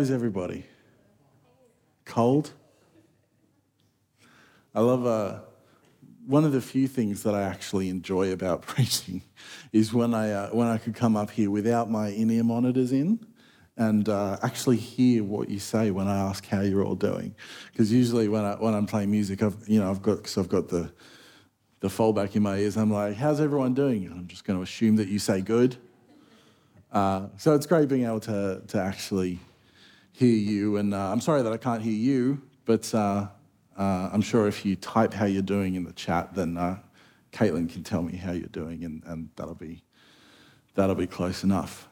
Is everybody? Cold? I love uh, one of the few things that I actually enjoy about preaching is when I, uh, when I could come up here without my in ear monitors in and uh, actually hear what you say when I ask how you're all doing. Because usually when, I, when I'm playing music, I've, you know, I've got, cause I've got the, the fallback in my ears. I'm like, how's everyone doing? And I'm just going to assume that you say good. Uh, so it's great being able to, to actually hear you. And uh, I'm sorry that I can't hear you, but uh, uh I'm sure if you type how you're doing in the chat, then uh, Caitlin can tell me how you're doing, and, and that'll, be, that'll be close enough.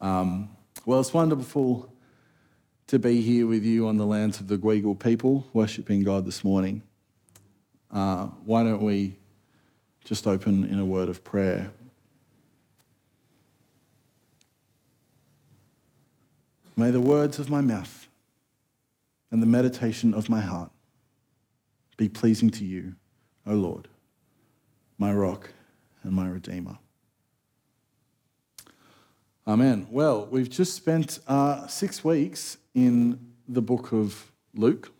Um, well, it's wonderful to be here with you on the lands of the Gweagal people, worshipping God this morning. Uh, why don't we just open in a word of prayer? May the words of my mouth and the meditation of my heart be pleasing to you, O Lord, my rock and my redeemer. Amen. Well, we've just spent uh, six weeks in the book of Luke.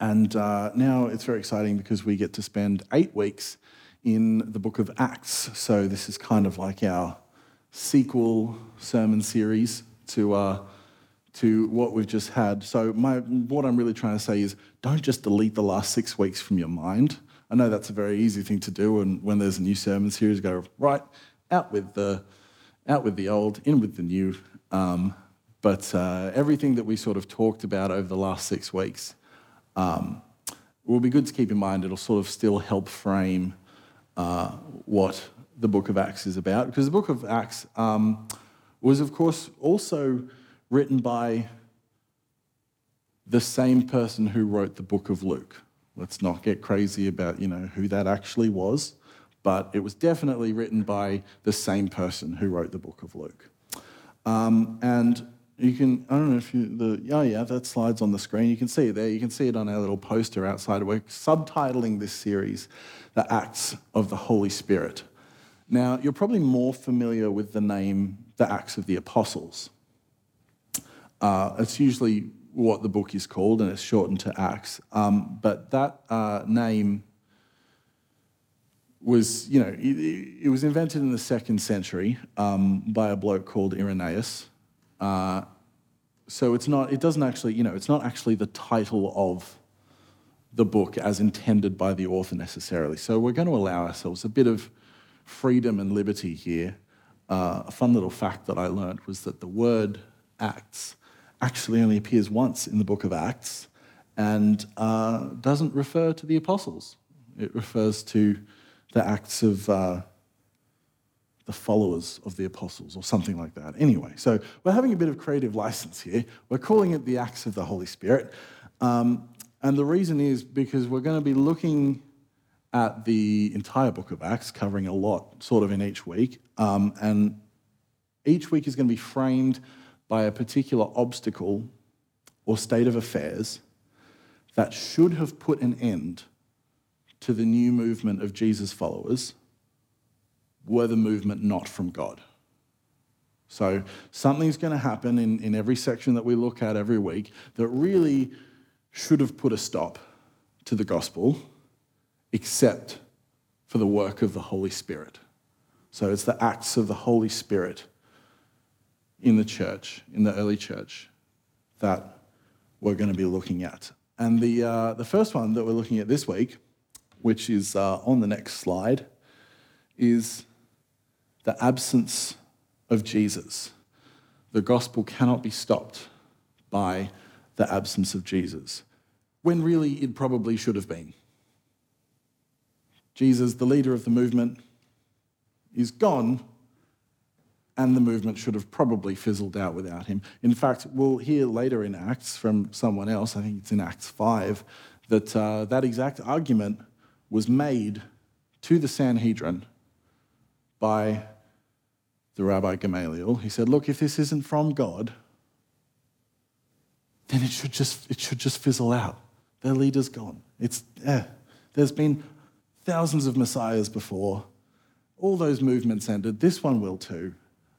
And uh, now it's very exciting because we get to spend eight weeks in the book of Acts. So this is kind of like our sequel sermon series to, uh, to what we've just had. So, my, what I'm really trying to say is don't just delete the last six weeks from your mind. I know that's a very easy thing to do, and when there's a new sermon series, go right out with the out with the old, in with the new. Um, but uh, everything that we sort of talked about over the last six weeks um, will be good to keep in mind. It'll sort of still help frame uh, what the book of Acts is about, because the book of Acts um, was, of course, also written by the same person who wrote the book of Luke. Let's not get crazy about you know who that actually was, but it was definitely written by the same person who wrote the book of Luke. Um, and you can I don't know if you the oh yeah that slides on the screen. You can see it there. You can see it on our little poster outside. We're subtitling this series, "The Acts of the Holy Spirit." Now you're probably more familiar with the name "The Acts of the Apostles." Uh, it's usually what the book is called, and it's shortened to Acts. Um, but that uh, name was, you know, it, it, was invented in the second century um, by a bloke called Irenaeus. Uh, so it's not, it doesn't actually, you know, it's not actually the title of the book as intended by the author necessarily. So we're going to allow ourselves a bit of freedom and liberty here. Uh, a fun little fact that I learned was that the word Acts actually only appears once in the book of Acts and uh, doesn't refer to the apostles. It refers to the acts of uh, the followers of the apostles or something like that. Anyway, so we're having a bit of creative license here. We're calling it the acts of the Holy Spirit. Um, and the reason is because we're going to be looking at the entire book of Acts, covering a lot sort of in each week. Um, and each week is going to be framed by a particular obstacle or state of affairs that should have put an end to the new movement of Jesus' followers were the movement not from God. So something's going to happen in, in every section that we look at every week that really should have put a stop to the gospel, except for the work of the Holy Spirit. So it's the acts of the Holy Spirit in the church, in the early church, that we're going to be looking at. And the, uh, the first one that we're looking at this week, which is uh, on the next slide, is the absence of Jesus. The gospel cannot be stopped by the absence of Jesus, when really it probably should have been. Jesus, the leader of the movement, is gone and the movement should have probably fizzled out without him. In fact, we'll hear later in Acts from someone else, I think it's in Acts 5, that uh, that exact argument was made to the Sanhedrin by the Rabbi Gamaliel. He said, Look, if this isn't from God, then it should just, it should just fizzle out. Their leader's gone. It's, eh. There's been thousands of messiahs before. All those movements ended. This one will too,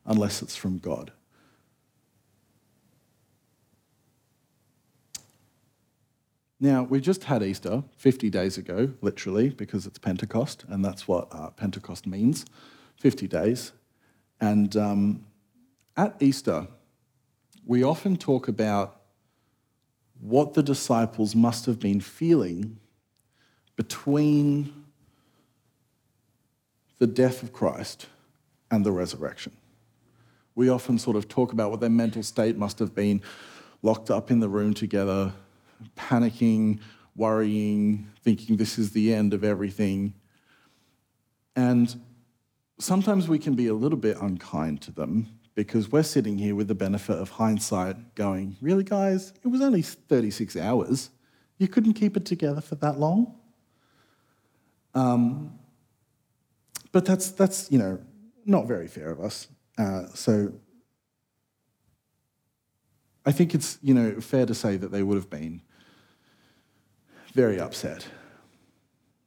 unless it's from God. Now, we just had Easter 50 days ago, literally, because it's Pentecost, and that's what uh, Pentecost means 50 days. And um, at Easter, we often talk about what the disciples must have been feeling between the death of Christ and the resurrection. We often sort of talk about what their mental state must have been locked up in the room together, panicking, worrying, thinking this is the end of everything. And sometimes we can be a little bit unkind to them because we're sitting here with the benefit of hindsight going, Really, guys, it was only 36 hours. You couldn't keep it together for that long? Um, but that's, that's, you know, not very fair of us. Uh, so I think it's, you know, fair to say that they would have been very upset.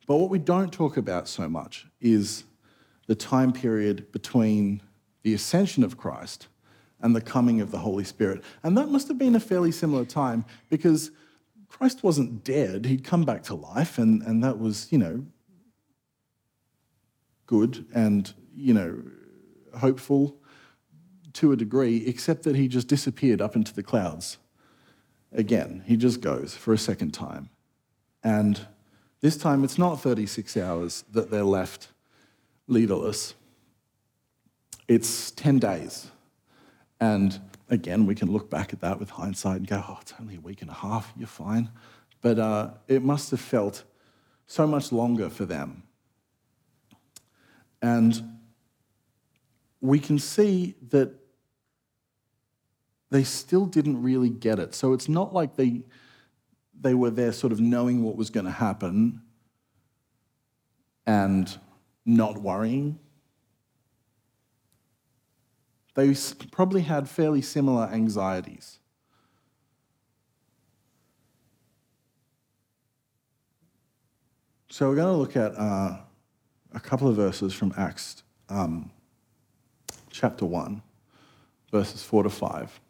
But what we don't talk about so much is the time period between the ascension of Christ and the coming of the Holy Spirit. And that must have been a fairly similar time because Christ wasn't dead, he'd come back to life, and, and that was, you know, good and, you know, hopeful to a degree, except that he just disappeared up into the clouds. Again, he just goes for a second time. And this time it's not 36 hours that they're left leaderless, it's 10 days. And again, we can look back at that with hindsight and go, oh, it's only a week and a half, you're fine. But uh, it must have felt so much longer for them. And we can see that they still didn't really get it. So it's not like they, they were there sort of knowing what was going to happen and not worrying. They probably had fairly similar anxieties. So we're going to look at uh, a couple of verses from Acts um, chapter 1, verses 4 to 5.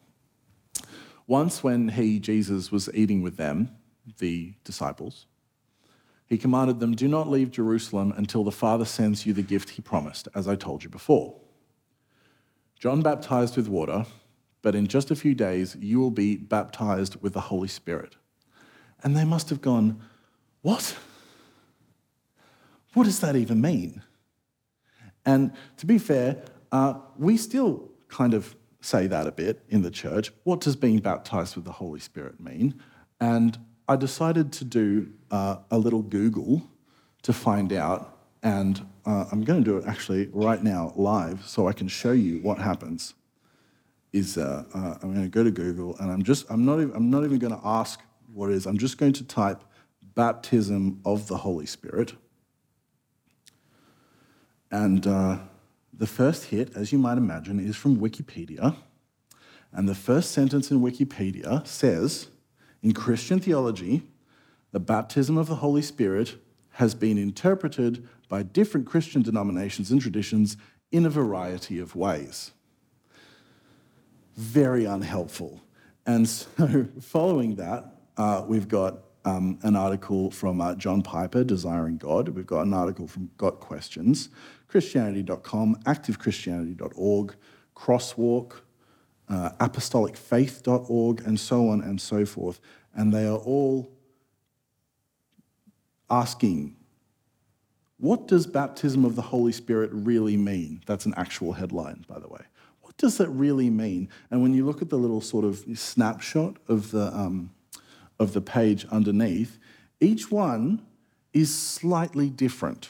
Once, when he, Jesus, was eating with them, the disciples, he commanded them, Do not leave Jerusalem until the Father sends you the gift he promised, as I told you before. John baptized with water, but in just a few days you will be baptized with the Holy Spirit. And they must have gone, What? What does that even mean? And to be fair, uh, we still kind of say that a bit in the church. What does being baptized with the Holy Spirit mean? And I decided to do uh, a little Google to find out, and uh, I'm going to do it actually right now live so I can show you what happens. Is uh, uh I'm going to go to Google, and I'm just I'm not even, I'm not even going to ask what it is. I'm just going to type baptism of the Holy Spirit, and uh, the first hit, as you might imagine, is from Wikipedia. And the first sentence in Wikipedia says In Christian theology, the baptism of the Holy Spirit has been interpreted by different Christian denominations and traditions in a variety of ways. Very unhelpful. And so, following that, uh, we've got um, an article from uh, John Piper, Desiring God. We've got an article from Got Questions, Christianity.com, ActiveChristianity.org, Crosswalk, uh, ApostolicFaith.org, and so on and so forth. And they are all asking, what does baptism of the Holy Spirit really mean? That's an actual headline, by the way. What does that really mean? And when you look at the little sort of snapshot of the, um, of the page underneath, each one is slightly different.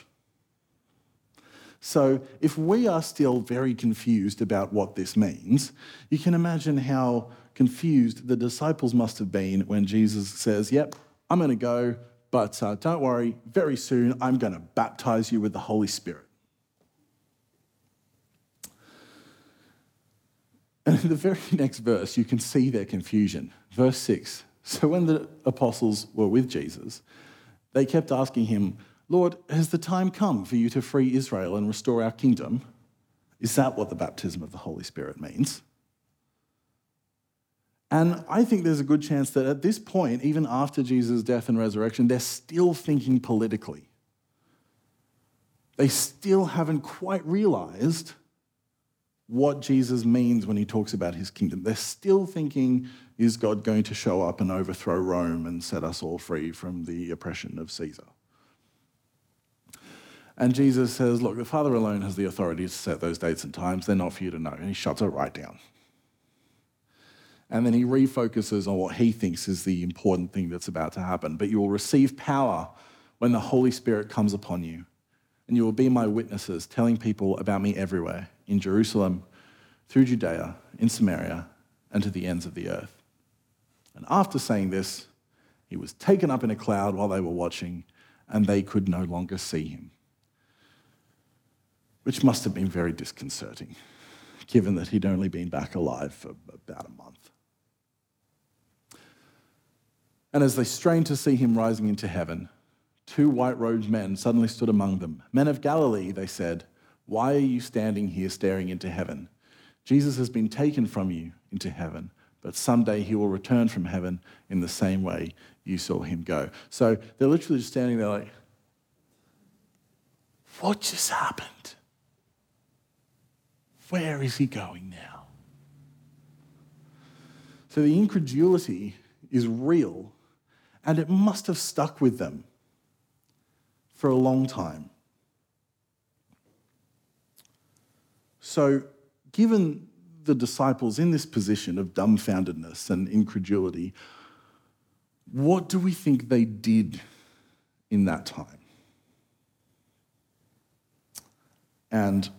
So, if we are still very confused about what this means, you can imagine how confused the disciples must have been when Jesus says, Yep, I'm going to go, but uh, don't worry, very soon I'm going to baptize you with the Holy Spirit. And in the very next verse, you can see their confusion. Verse 6 So when the apostles were with Jesus, they kept asking him, Lord, has the time come for you to free Israel and restore our kingdom? Is that what the baptism of the Holy Spirit means? And I think there's a good chance that at this point, even after Jesus' death and resurrection, they're still thinking politically. They still haven't quite realized what Jesus means when he talks about his kingdom. They're still thinking, is God going to show up and overthrow Rome and set us all free from the oppression of Caesar? And Jesus says, Look, the Father alone has the authority to set those dates and times. They're not for you to know. And he shuts it right down. And then he refocuses on what he thinks is the important thing that's about to happen. But you will receive power when the Holy Spirit comes upon you. And you will be my witnesses, telling people about me everywhere in Jerusalem, through Judea, in Samaria, and to the ends of the earth. And after saying this, he was taken up in a cloud while they were watching, and they could no longer see him. Which must have been very disconcerting, given that he'd only been back alive for about a month. And as they strained to see him rising into heaven, two white robed men suddenly stood among them. Men of Galilee, they said, why are you standing here staring into heaven? Jesus has been taken from you into heaven, but someday he will return from heaven in the same way you saw him go. So they're literally just standing there like, what just happened? Where is he going now? So the incredulity is real and it must have stuck with them for a long time. So, given the disciples in this position of dumbfoundedness and incredulity, what do we think they did in that time? And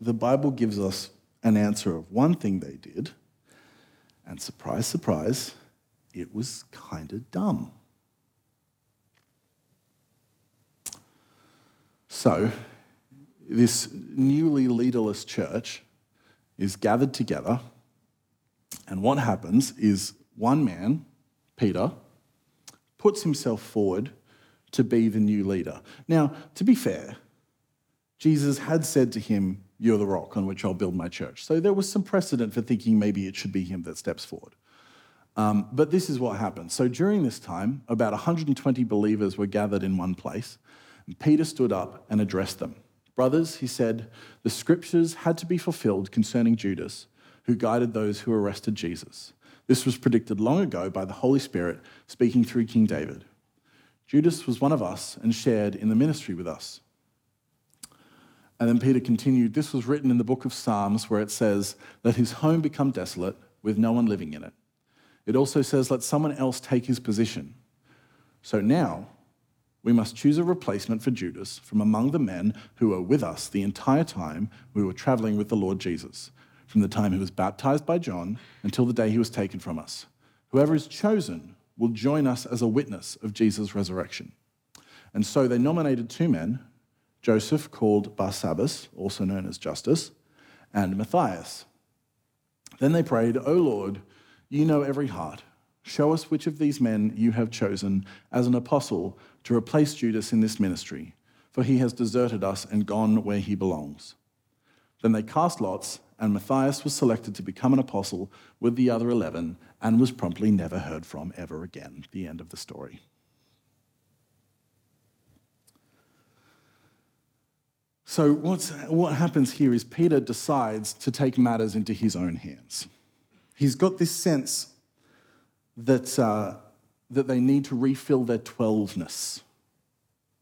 the Bible gives us an answer of one thing they did, and surprise, surprise, it was kind of dumb. So, this newly leaderless church is gathered together, and what happens is one man, Peter, puts himself forward to be the new leader. Now, to be fair, Jesus had said to him, You're the rock on which I'll build my church. So there was some precedent for thinking maybe it should be him that steps forward. Um, but this is what happened. So during this time, about 120 believers were gathered in one place. And Peter stood up and addressed them. Brothers, he said, the scriptures had to be fulfilled concerning Judas, who guided those who arrested Jesus. This was predicted long ago by the Holy Spirit speaking through King David. Judas was one of us and shared in the ministry with us. And then Peter continued, This was written in the book of Psalms where it says, Let his home become desolate with no one living in it. It also says, let someone else take his position. So now we must choose a replacement for Judas from among the men who were with us the entire time we were traveling with the Lord Jesus, from the time he was baptized by John until the day he was taken from us. Whoever is chosen will join us as a witness of Jesus' resurrection. And so they nominated two men Joseph, called Barsabbas, also known as Justus, and Matthias. Then they prayed, O Lord, you know every heart. Show us which of these men you have chosen as an apostle to replace Judas in this ministry, for he has deserted us and gone where he belongs. Then they cast lots, and Matthias was selected to become an apostle with the other 11 and was promptly never heard from ever again. The end of the story. So, what happens here is Peter decides to take matters into his own hands he's got this sense that, uh, that they need to refill their twelveness,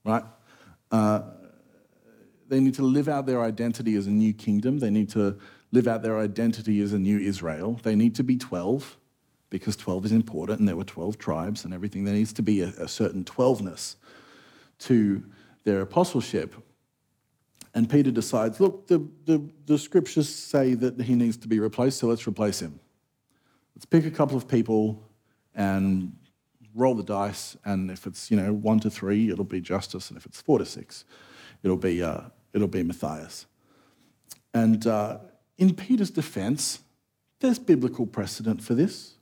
right? Uh, they need to live out their identity as a new kingdom. They need to live out their identity as a new Israel. They need to be 12 because 12 is important and there were 12 tribes and everything. There needs to be a, a certain 12ness to their apostleship. And Peter decides, look, the, the, the scriptures say that he needs to be replaced, so let's replace him. Let's pick a couple of people and roll the dice. And if it's you know one to three, it'll be Justus, and if it's four to six, it'll be uh, it'll be Matthias. And uh, in Peter's defense, there's biblical precedent for this.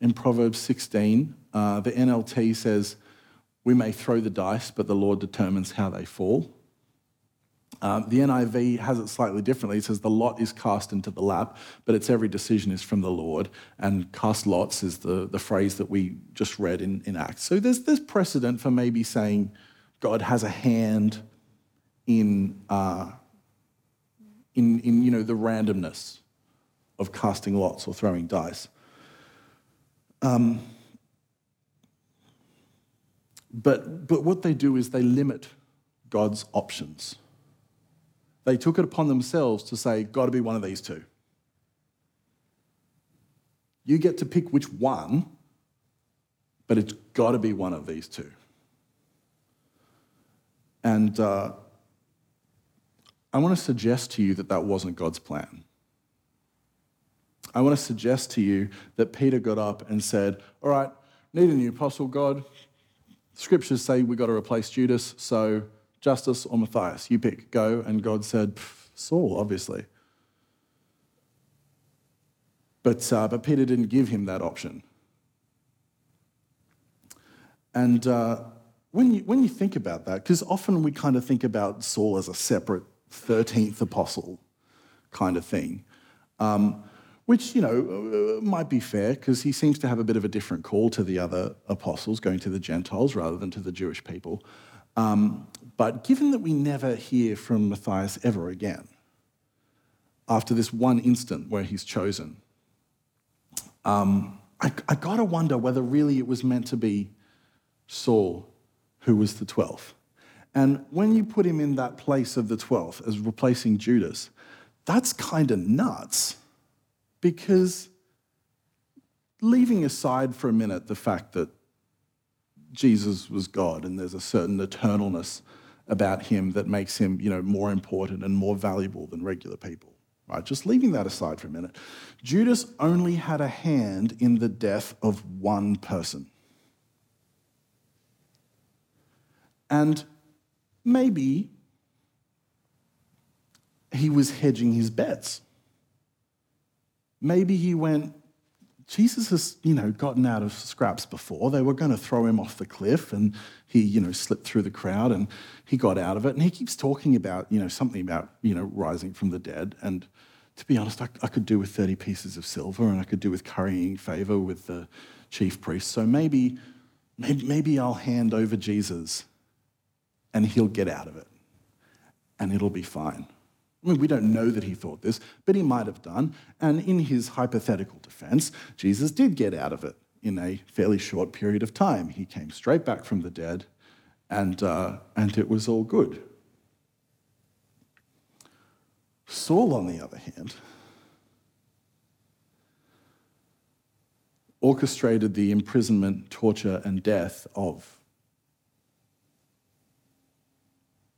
In Proverbs 16, uh, the NLT says, We may throw the dice, but the Lord determines how they fall. Um, the NIV has it slightly differently. It says the lot is cast into the lap, but its every decision is from the Lord. And cast lots is the, the phrase that we just read in, in Acts. So there's, there's precedent for maybe saying God has a hand in, uh, in, in you know, the randomness of casting lots or throwing dice. Um, but, but what they do is they limit God's options they took it upon themselves to say, got to be one of these two. You get to pick which one, but it's got to be one of these two. And uh, I want to suggest to you that that wasn't God's plan. I want to suggest to you that Peter got up and said, All right, need a new apostle, God. Scriptures say we've got to replace Judas, so Justus or Matthias? You pick, go. And God said, Saul, obviously. But, uh, but Peter didn't give him that option. And uh, when, you, when you think about that, because often we kind of think about Saul as a separate 13th apostle kind of thing, um, which, you know, uh, might be fair because he seems to have a bit of a different call to the other apostles, going to the Gentiles rather than to the Jewish people. Um, but given that we never hear from Matthias ever again, after this one instant where he's chosen, um, I, I gotta wonder whether really it was meant to be Saul who was the 12th. And when you put him in that place of the 12th as replacing Judas, that's kind of nuts because leaving aside for a minute the fact that Jesus was God and there's a certain eternalness about him that makes him, you know, more important and more valuable than regular people. Right? Just leaving that aside for a minute. Judas only had a hand in the death of one person. And maybe he was hedging his bets. Maybe he went, Jesus has, you know, gotten out of scraps before. They were going to throw him off the cliff and he, you know, slipped through the crowd and he got out of it. And he keeps talking about, you know, something about, you know, rising from the dead. And to be honest, I, I could do with 30 pieces of silver and I could do with currying favor with the chief priest. So maybe, maybe, maybe I'll hand over Jesus and he'll get out of it and it'll be fine. I mean, we don't know that he thought this, but he might have done. And in his hypothetical defense, Jesus did get out of it in a fairly short period of time. He came straight back from the dead, and, uh, and it was all good. Saul, on the other hand, orchestrated the imprisonment, torture, and death of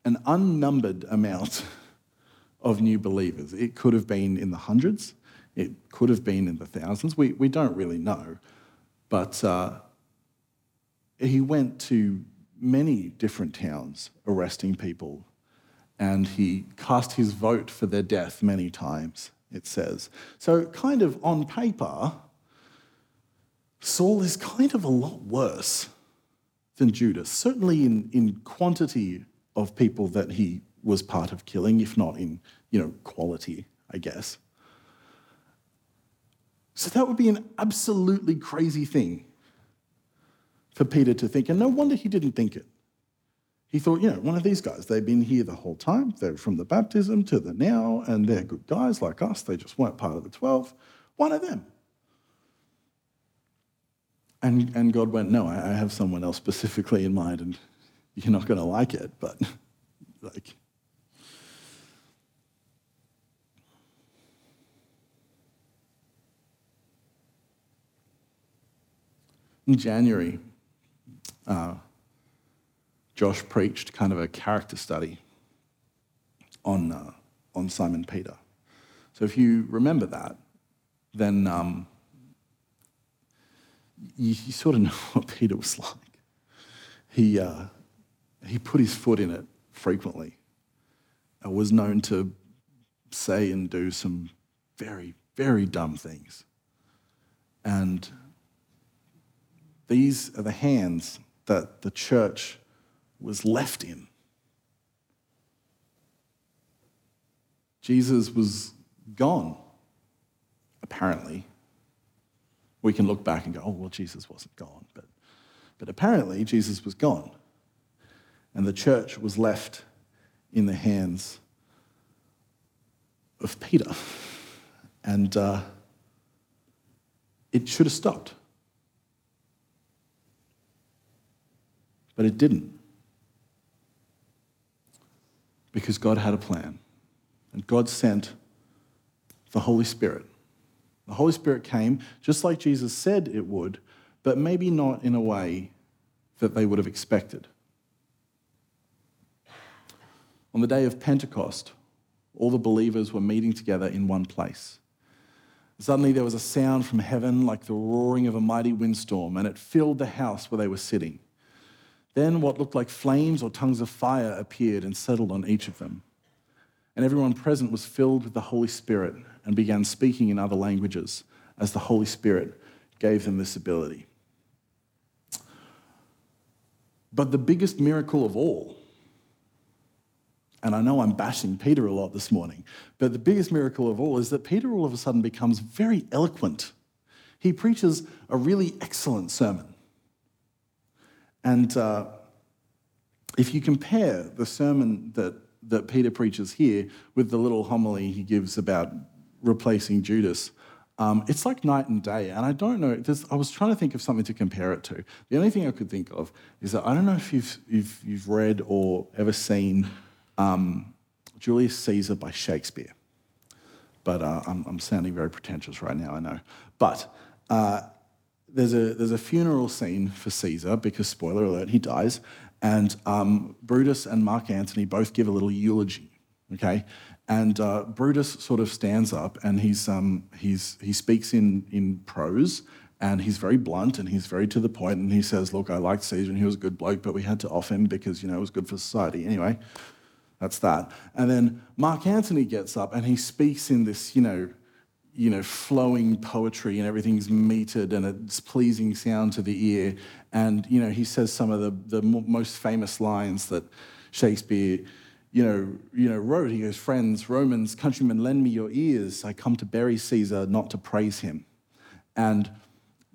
an unnumbered amount of new believers. It could have been in the hundreds, it could have been in the thousands. We, we don't really know. But uh, he went to many different towns arresting people, and he cast his vote for their death many times, it says. So, kind of on paper, Saul is kind of a lot worse than Judas, certainly in, in quantity of people that he was part of killing, if not in you know, quality, I guess. So that would be an absolutely crazy thing for Peter to think. And no wonder he didn't think it. He thought, you know, one of these guys, they've been here the whole time. They're from the baptism to the now, and they're good guys like us. They just weren't part of the 12. One of them. And, and God went, no, I have someone else specifically in mind, and you're not going to like it, but like, In January, uh, Josh preached kind of a character study on, uh, on Simon Peter. So if you remember that, then um, you, you, sort of know what Peter was like. He, uh, he put his foot in it frequently, and was known to say and do some very, very dumb things. And these are the hands that the church was left in. Jesus was gone, apparently. We can look back and go, oh, well, Jesus wasn't gone. But, but apparently, Jesus was gone. And the church was left in the hands of Peter. And uh, it should have stopped. But it didn't. Because God had a plan. And God sent the Holy Spirit. The Holy Spirit came just like Jesus said it would, but maybe not in a way that they would have expected. On the day of Pentecost, all the believers were meeting together in one place. Suddenly there was a sound from heaven like the roaring of a mighty windstorm, and it filled the house where they were sitting. Then what looked like flames or tongues of fire appeared and settled on each of them. And everyone present was filled with the Holy Spirit and began speaking in other languages as the Holy Spirit gave them this ability. But the biggest miracle of all, and I know I'm bashing Peter a lot this morning, but the biggest miracle of all is that Peter all of a sudden becomes very eloquent. He preaches a really excellent sermon. And uh, if you compare the sermon that, that Peter preaches here with the little homily he gives about replacing Judas, um, it's like night and day. And I don't know, I was trying to think of something to compare it to. The only thing I could think of is that I don't know if you've, you've, you've read or ever seen um, Julius Caesar by Shakespeare. But uh, I'm, I'm, sounding very pretentious right now, I know. But uh, there's a, there's a funeral scene for Caesar because, spoiler alert, he dies. And um, Brutus and Mark Antony both give a little eulogy, okay? And uh, Brutus sort of stands up and he's, um, he's, he speaks in, in prose and he's very blunt and he's very to the point and he says, Look, I liked Caesar and he was a good bloke, but we had to off him because, you know, it was good for society. Anyway, that's that. And then Mark Antony gets up and he speaks in this, you know, you know, flowing poetry and everything's metered and it's pleasing sound to the ear. And, you know, he says some of the, the most famous lines that Shakespeare, you know, you know, wrote. He goes, friends, Romans, countrymen, lend me your ears. I come to bury Caesar, not to praise him. And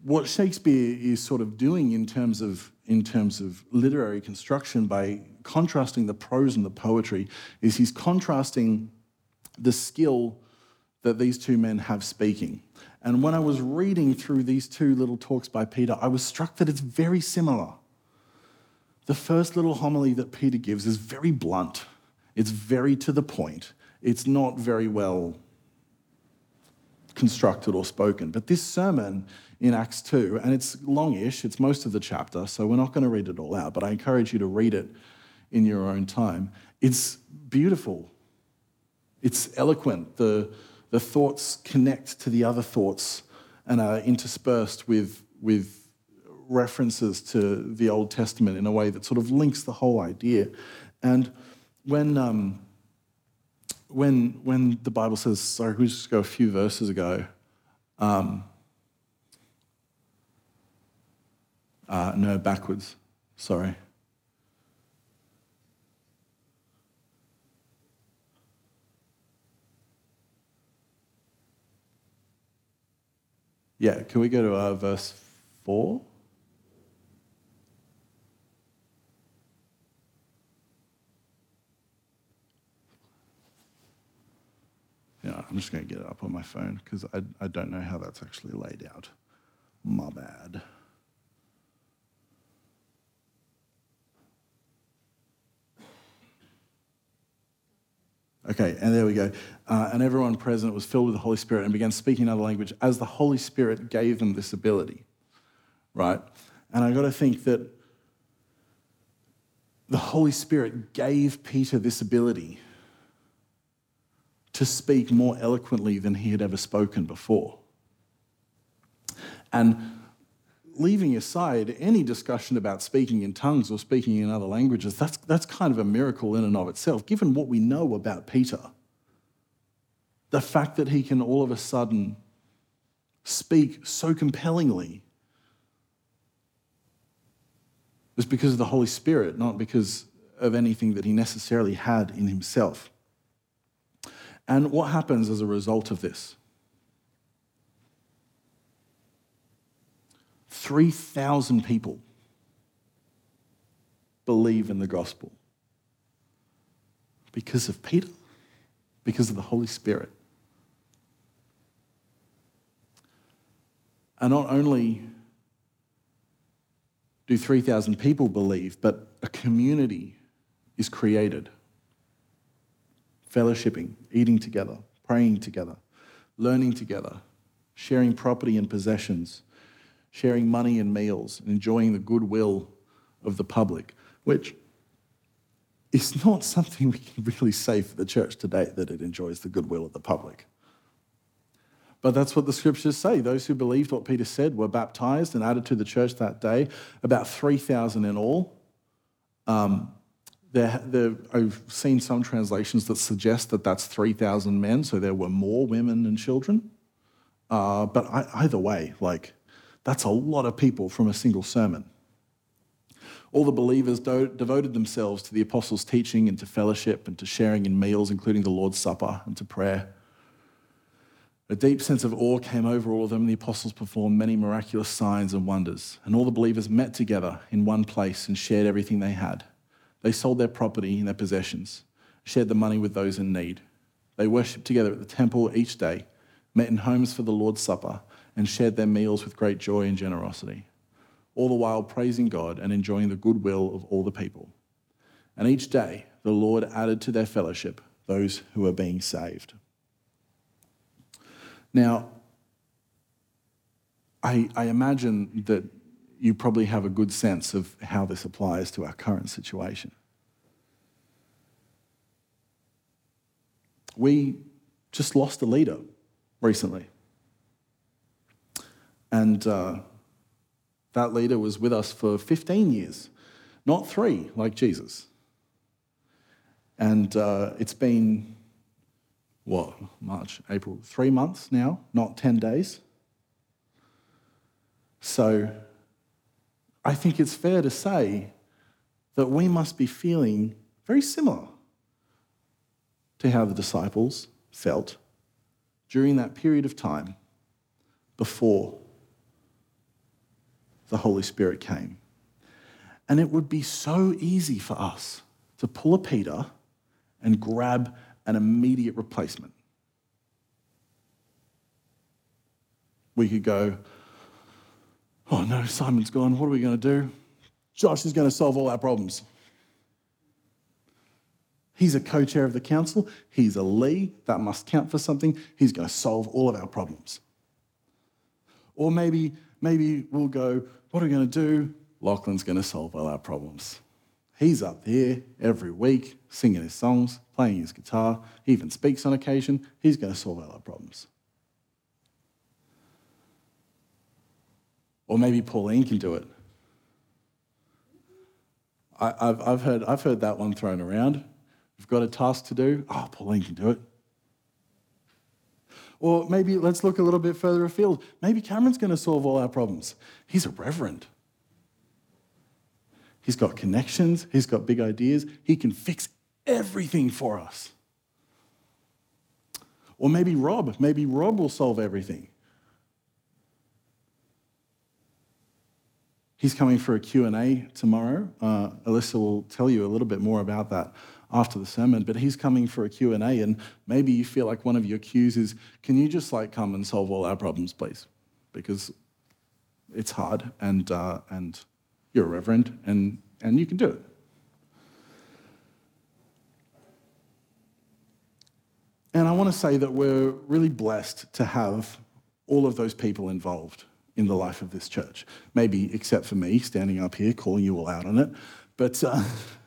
what Shakespeare is sort of doing in terms of, in terms of literary construction by contrasting the prose and the poetry is he's contrasting the skill that these two men have speaking. And when I was reading through these two little talks by Peter, I was struck that it's very similar. The first little homily that Peter gives is very blunt, it's very to the point, it's not very well constructed or spoken. But this sermon in Acts 2, and it's longish, it's most of the chapter, so we're not going to read it all out, but I encourage you to read it in your own time. It's beautiful, it's eloquent. The the thoughts connect to the other thoughts and are interspersed with, with references to the Old Testament in a way that sort of links the whole idea. And when, um, when, when the Bible says, sorry, we just go a few verses ago, um, uh, no, backwards, sorry. Yeah, can we go to uh, verse 4? Yeah, I'm just going to get it up on my phone because I, I don't know how that's actually laid out. My bad. Okay, and there we go. Uh, and everyone present was filled with the Holy Spirit and began speaking another language as the Holy Spirit gave them this ability, right? And I got to think that the Holy Spirit gave Peter this ability to speak more eloquently than he had ever spoken before. And leaving aside any discussion about speaking in tongues or speaking in other languages, that's, that's kind of a miracle in and of itself, given what we know about Peter. The fact that he can all of a sudden speak so compellingly was because of the Holy Spirit, not because of anything that he necessarily had in himself. And what happens as a result of this? 3,000 people believe in the gospel because of Peter, because of the Holy Spirit. And not only do 3,000 people believe, but a community is created. Fellowshipping, eating together, praying together, learning together, sharing property and possessions, sharing money and meals, and enjoying the goodwill of the public, which is not something we can really say for the church today that it enjoys the goodwill of the public. But that's what the scriptures say. Those who believed what Peter said were baptized and added to the church that day, about 3,000 in all. Um, there, there, I've seen some translations that suggest that that's 3,000 men, so there were more women and children. Uh, but I, either way, like, that's a lot of people from a single sermon. All the believers do, devoted themselves to the apostles' teaching and to fellowship and to sharing in meals, including the Lord's Supper and to prayer. A deep sense of awe came over all of them, and the apostles performed many miraculous signs and wonders. And all the believers met together in one place and shared everything they had. They sold their property and their possessions, shared the money with those in need. They worshipped together at the temple each day, met in homes for the Lord's Supper, and shared their meals with great joy and generosity, all the while praising God and enjoying the goodwill of all the people. And each day the Lord added to their fellowship those who were being saved. Now, I, I imagine that you probably have a good sense of how this applies to our current situation. We just lost a leader recently. And uh, that leader was with us for 15 years, not three like Jesus. And uh, it's been, what, March, April, three months now, not 10 days. So I think it's fair to say that we must be feeling very similar to how the disciples felt during that period of time before the Holy Spirit came. And it would be so easy for us to pull a Peter and grab an immediate replacement. We could go, oh no, Simon's gone. What are we going to do? Josh is going to solve all our problems. He's a co chair of the council. He's a Lee. That must count for something. He's going to solve all of our problems. Or maybe, maybe we'll go, what are we going to do? Lachlan's going to solve all our problems. He's up there every week singing his songs, playing his guitar. He even speaks on occasion. He's going to solve all our problems. Or maybe Pauline can do it. I, have I've, heard, I've heard that one thrown around. We've got a task to do. Oh, Pauline can do it. Or maybe let's look a little bit further afield. Maybe Cameron's going to solve all our problems. He's a reverend. He's got connections, he's got big ideas, he can fix everything for us. Or maybe Rob, maybe Rob will solve everything. He's coming for a Q&A tomorrow. Uh, Alyssa will tell you a little bit more about that after the sermon, but he's coming for a Q&A and maybe you feel like one of your cues is, can you just like come and solve all our problems, please? Because it's hard and, uh, and you're a reverend and, and you can do it. And I want to say that we're really blessed to have all of those people involved in the life of this church. Maybe except for me standing up here calling you all out on it. But uh,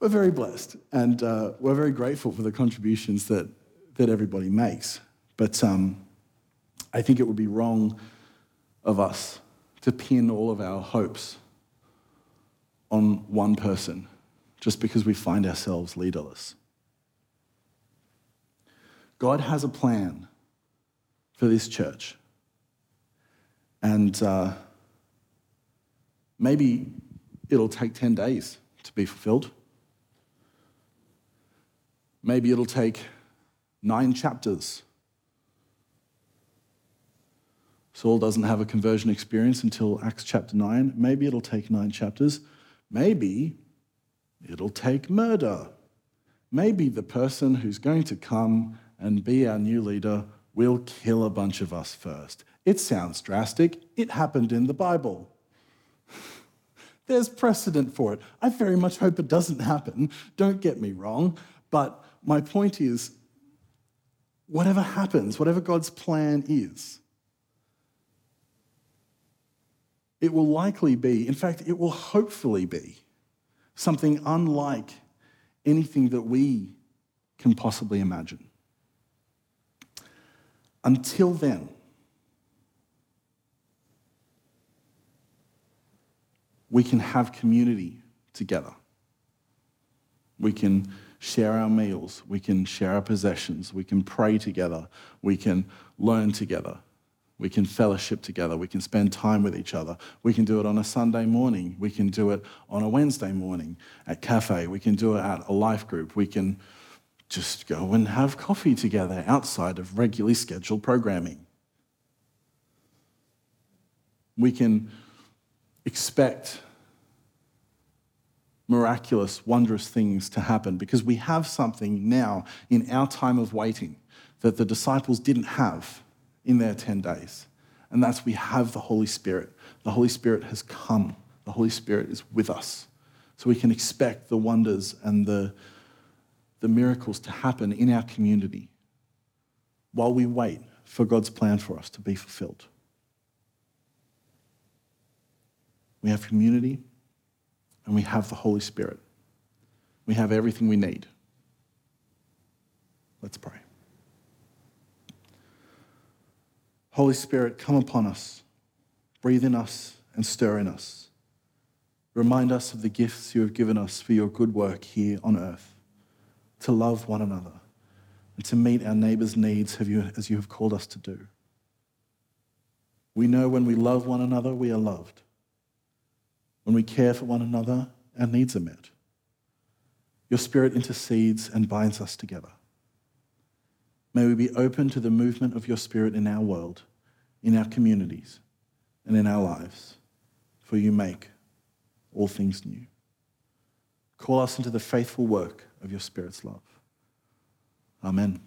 we're very blessed and uh, we're very grateful for the contributions that, that everybody makes. But um, I think it would be wrong of us to pin all of our hopes on one person just because we find ourselves leaderless. God has a plan for this church. And uh, maybe it'll take 10 days to be fulfilled. Maybe it'll take nine chapters. Saul doesn't have a conversion experience until Acts chapter 9. Maybe it'll take nine chapters. Maybe it'll take murder. Maybe the person who's going to come and be our new leader will kill a bunch of us first. It sounds drastic. It happened in the Bible. There's precedent for it. I very much hope it doesn't happen. Don't get me wrong. But my point is whatever happens, whatever God's plan is, it will likely be, in fact, it will hopefully be something unlike anything that we can possibly imagine. Until then, we can have community together. We can share our meals, we can share our possessions, we can pray together, we can learn together, we can fellowship together, we can spend time with each other. We can do it on a Sunday morning, we can do it on a Wednesday morning at cafe, we can do it at a life group, we can just go and have coffee together outside of regularly scheduled programming. We can expect miraculous, wondrous things to happen because we have something now in our time of waiting that the disciples didn't have in their 10 days. And that's we have the Holy Spirit. The Holy Spirit has come, the Holy Spirit is with us. So we can expect the wonders and the, the miracles to happen in our community while we wait for God's plan for us to be fulfilled. We have community and we have the Holy Spirit. We have everything we need. Let's pray. Holy Spirit, come upon us, breathe in us, and stir in us. Remind us of the gifts you have given us for your good work here on earth, to love one another and to meet our neighbor's needs as you have called us to do. We know when we love one another, we are loved. When we care for one another, our needs are met. Your Spirit intercedes and binds us together. May we be open to the movement of your Spirit in our world, in our communities, and in our lives, for you make all things new. Call us into the faithful work of your Spirit's love. Amen.